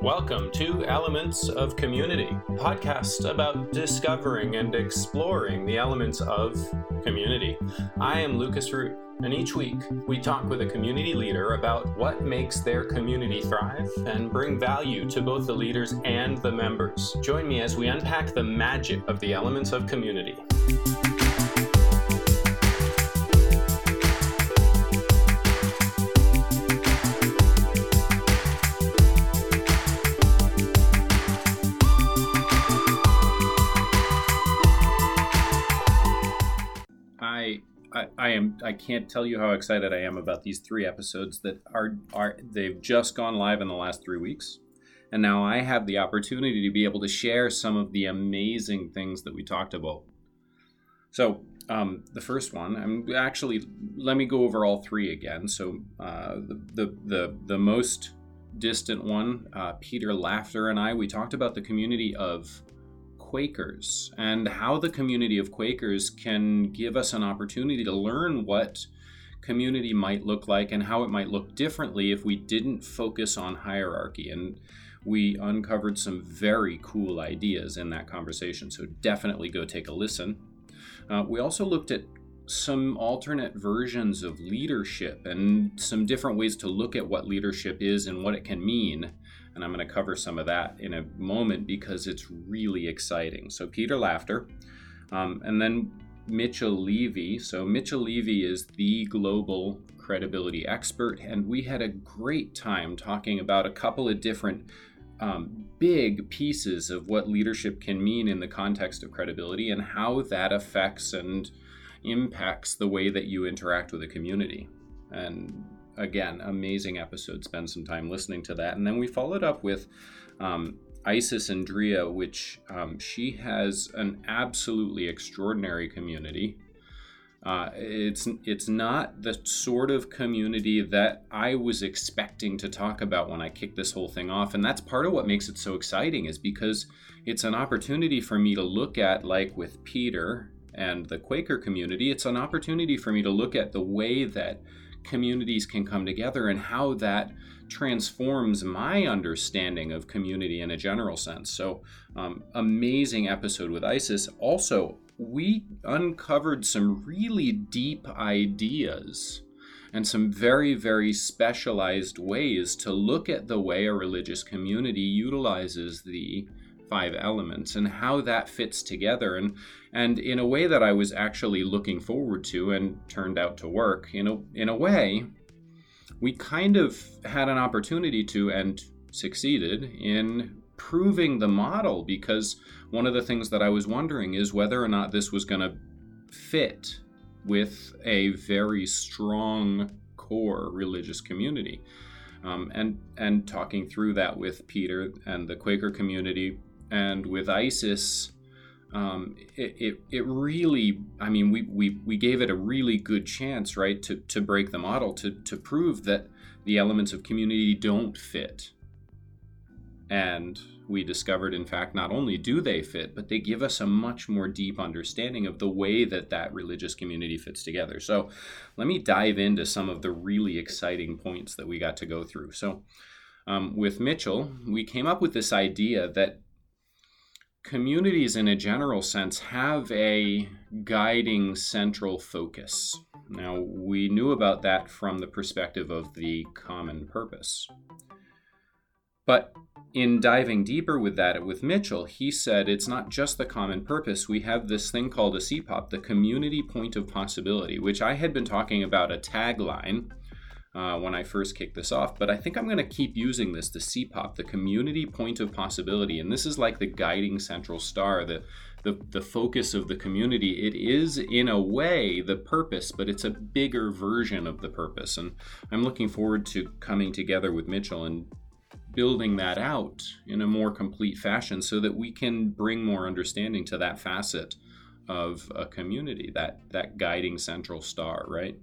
Welcome to Elements of Community, podcast about discovering and exploring the elements of community. I am Lucas Root, and each week we talk with a community leader about what makes their community thrive and bring value to both the leaders and the members. Join me as we unpack the magic of the elements of community. Am I can't tell you how excited I am about these three episodes that are are they've just gone live in the last three weeks. And now I have the opportunity to be able to share some of the amazing things that we talked about. So um, the first one, I'm actually let me go over all three again. So uh, the, the the the most distant one, uh, Peter Laughter and I, we talked about the community of Quakers and how the community of Quakers can give us an opportunity to learn what community might look like and how it might look differently if we didn't focus on hierarchy. And we uncovered some very cool ideas in that conversation, so definitely go take a listen. Uh, we also looked at some alternate versions of leadership and some different ways to look at what leadership is and what it can mean and I'm going to cover some of that in a moment because it's really exciting. So, Peter Laughter, um, and then Mitchell Levy. So, Mitchell Levy is the global credibility expert, and we had a great time talking about a couple of different um, big pieces of what leadership can mean in the context of credibility and how that affects and impacts the way that you interact with a community. And again, amazing episode. Spend some time listening to that. And then we followed up with um, Isis Andrea, which um, she has an absolutely extraordinary community. Uh, it's it's not the sort of community that I was expecting to talk about when I kicked this whole thing off, and that's part of what makes it so exciting. Is because it's an opportunity for me to look at, like with Peter and the Quaker community, it's an opportunity for me to look at the way that communities can come together and how that transforms my understanding of community in a general sense. So, um, amazing episode with Isis. Also, we uncovered some really deep ideas and some very, very specialized ways to look at the way a religious community utilizes the five elements and how that fits together and and in a way that I was actually looking forward to and turned out to work in a in a way we kind of had an opportunity to and succeeded in proving the model because one of the things that I was wondering is whether or not this was going to fit with a very strong core religious community. Um, and and talking through that with Peter and the Quaker community and with Isis, um, it, it, it really, I mean, we, we, we gave it a really good chance, right, to, to break the model, to, to prove that the elements of community don't fit. And we discovered, in fact, not only do they fit, but they give us a much more deep understanding of the way that that religious community fits together. So let me dive into some of the really exciting points that we got to go through. So um, with Mitchell, we came up with this idea that communities, in a general sense, have a guiding central focus. Now, we knew about that from the perspective of the common purpose. But in diving deeper with that with Mitchell, he said it's not just the common purpose. We have this thing called a CPOP, the community point of possibility, which I had been talking about a tagline uh, when I first kicked this off. But I think I'm going to keep using this, the CPOP, the community point of possibility. And this is like the guiding central star, the, the, the focus of the community. It is, in a way, the purpose, but it's a bigger version of the purpose. And I'm looking forward to coming together with Mitchell and building that out in a more complete fashion so that we can bring more understanding to that facet of a community, that, that guiding central star, right?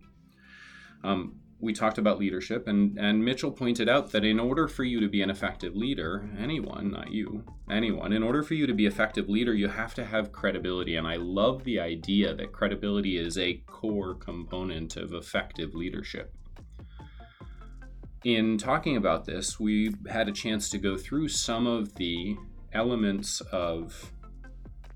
Um, we talked about leadership, and, and Mitchell pointed out that in order for you to be an effective leader, anyone, not you, anyone, in order for you to be effective leader, you have to have credibility. And I love the idea that credibility is a core component of effective leadership. in talking about this, we had a chance to go through some of the elements of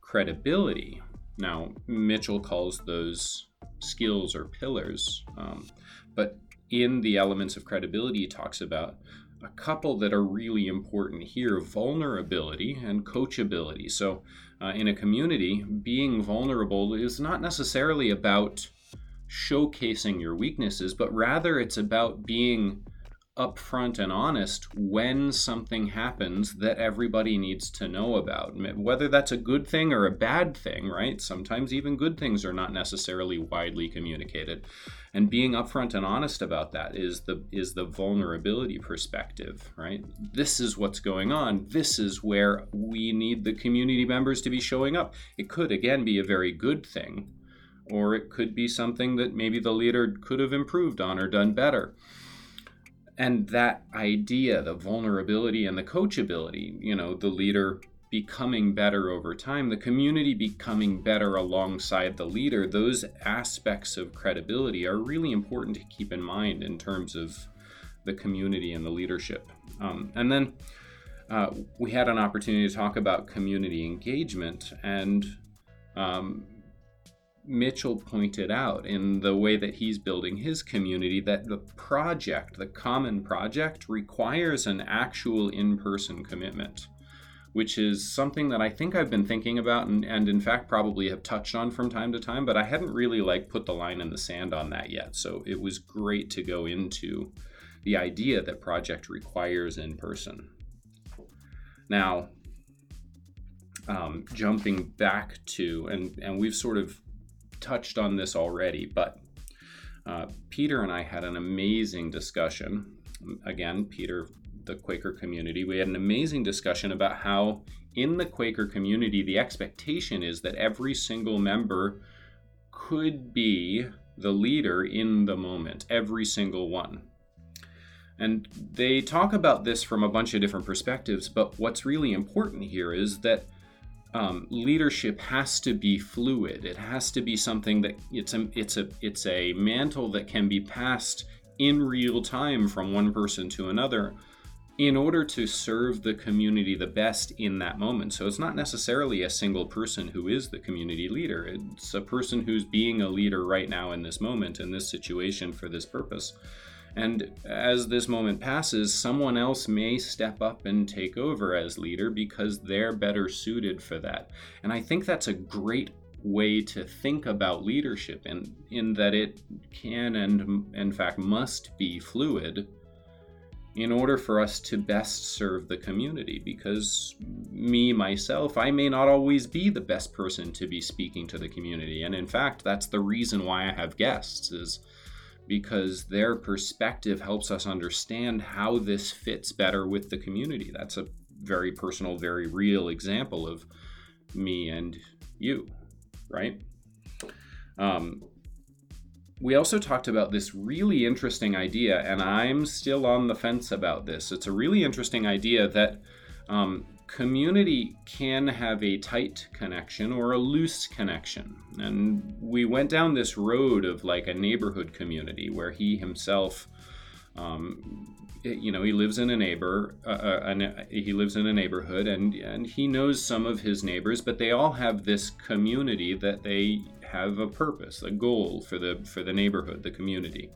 credibility. Now, Mitchell calls those skills or pillars, um, but in the elements of credibility, talks about a couple that are really important here vulnerability and coachability. So, uh, in a community, being vulnerable is not necessarily about showcasing your weaknesses, but rather it's about being upfront and honest when something happens that everybody needs to know about. Whether that's a good thing or a bad thing, right? Sometimes even good things are not necessarily widely communicated. And being upfront and honest about that is the is the vulnerability perspective, right? This is what's going on. This is where we need the community members to be showing up. It could again be a very good thing, or it could be something that maybe the leader could have improved on or done better and that idea the vulnerability and the coachability you know the leader becoming better over time the community becoming better alongside the leader those aspects of credibility are really important to keep in mind in terms of the community and the leadership. Um, and then uh, we had an opportunity to talk about community engagement and um, Mitchell pointed out in the way that he's building his community that the project, the common project, requires an actual in person commitment, which is something that I think I've been thinking about and, and, in fact probably have touched on from time to time, but I hadn't really like put the line in the sand on that yet. So it was great to go into the idea that project requires in person. Now, um, jumping back to, and, and we've sort of touched on this already, but uh, Peter and I had an amazing discussion. Again, Peter, the Quaker community, we had an amazing discussion about how in the Quaker community, the expectation is that every single member could be the leader in the moment, every single one. And they talk about this from a bunch of different perspectives, but what's really important here is that um, leadership has to be fluid. It has to be something that it's a it's a it's a mantle that can be passed in real time from one person to another in order to serve the community the best in that moment. So it's not necessarily a single person who is the community leader. It's a person who's being a leader right now in this moment in this situation for this purpose. And as this moment passes, someone else may step up and take over as leader because they're better suited for that. And I think that's a great way to think about leadership in, in that it can and in fact must be fluid in order for us to best serve the community because me myself i may not always be the best person to be speaking to the community and in fact that's the reason why i have guests is because their perspective helps us understand how this fits better with the community. That's a very personal, very real example of me and you, right? Um, we also talked about this really interesting idea, and I'm still on the fence about this. It's a really interesting idea that um, community can have a tight connection or a loose connection. And we went down this road of like a neighborhood community where he himself, um, you know, he lives in a neighbor, uh, uh, he lives in a neighborhood, and and he knows some of his neighbors, but they all have this community that they have a purpose, a goal for the for the neighborhood, the community,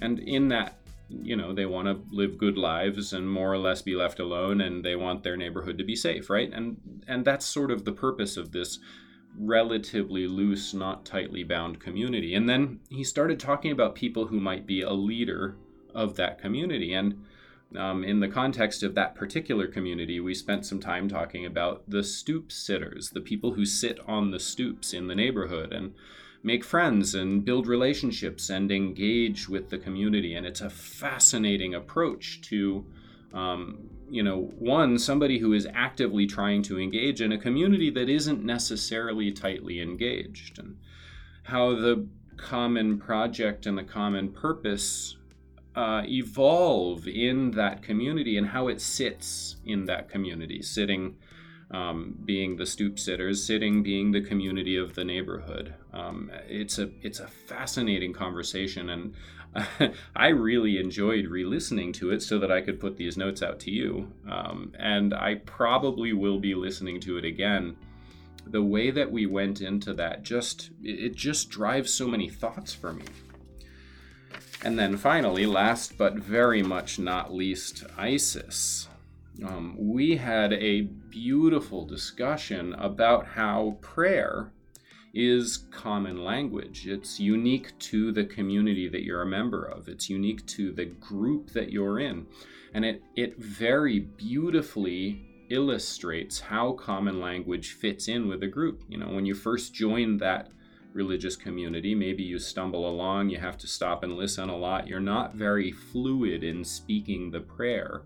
and in that you know they want to live good lives and more or less be left alone and they want their neighborhood to be safe right? And and that's sort of the purpose of this relatively loose not tightly bound community. And then he started talking about people who might be a leader of that community. And um, in the context of that particular community, we spent some time talking about the stoop sitters, the people who sit on the stoops in the neighborhood. And make friends and build relationships and engage with the community. And it's a fascinating approach to, um, you know, one, somebody who is actively trying to engage in a community that isn't necessarily tightly engaged. And how the common project and the common purpose uh, evolve in that community and how it sits in that community, sitting um, being the stoop sitters, sitting being the community of the neighborhood. Um, it's a it's a fascinating conversation, and I really enjoyed re listening to it so that I could put these notes out to you. Um, and I probably will be listening to it again. The way that we went into that just, it just drives so many thoughts for me. And then finally, last but very much not least, Isis. Um, we had a beautiful discussion about how prayer is common language. It's unique to the community that you're a member of, it's unique to the group that you're in. And it, it very beautifully illustrates how common language fits in with a group. You know, when you first join that religious community, maybe you stumble along, you have to stop and listen a lot, you're not very fluid in speaking the prayer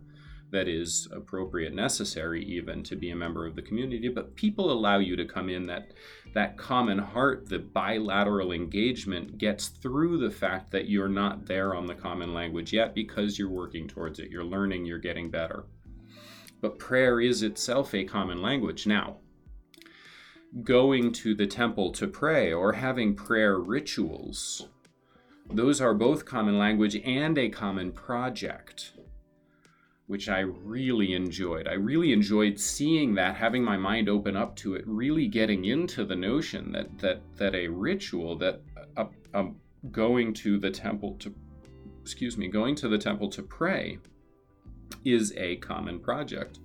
that is appropriate necessary even to be a member of the community but people allow you to come in that that common heart the bilateral engagement gets through the fact that you're not there on the common language yet because you're working towards it you're learning you're getting better. But prayer is itself a common language. Now going to the temple to pray or having prayer rituals those are both common language and a common project which I really enjoyed. I really enjoyed seeing that, having my mind open up to it, really getting into the notion that that that a ritual, that uh, a, a um, going to the temple to, excuse me, going to the temple to pray, is a common project,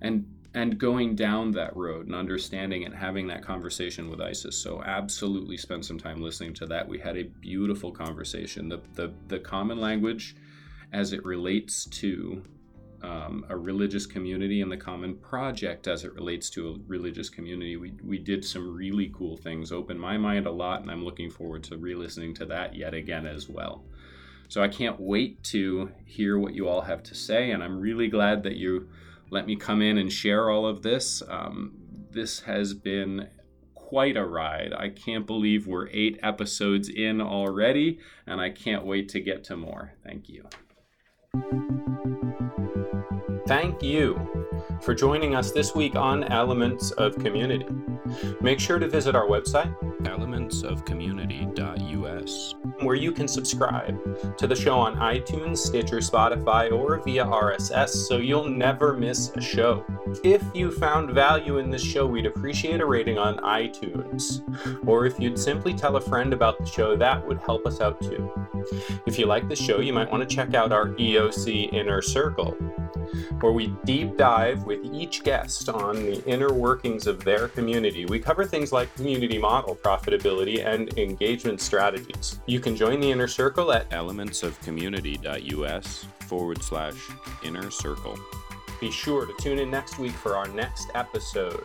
and and going down that road and understanding and having that conversation with Isis. So absolutely spend some time listening to that. We had a beautiful conversation. The the the common language as it relates to um, a religious community and the Common Project as it relates to a religious community. We, we did some really cool things, opened my mind a lot, and I'm looking forward to re listening to that yet again as well. So I can't wait to hear what you all have to say, and I'm really glad that you let me come in and share all of this. Um, this has been quite a ride. I can't believe we're eight episodes in already, and I can't wait to get to more. Thank you. Thank you for joining us this week on Elements of Community. Make sure to visit our website, elementsofcommunity.us, where you can subscribe to the show on iTunes, Stitcher, Spotify, or via RSS so you'll never miss a show. If you found value in this show, we'd appreciate a rating on iTunes. Or if you'd simply tell a friend about the show, that would help us out too. If you like the show, you might want to check out our EOC Inner Circle where we deep dive with each guest on the inner workings of their community. We cover things like community model, profitability, and engagement strategies. You can join the inner circle at elementsofcommunity.us forward slash inner circle. Be sure to tune in next week for our next episode.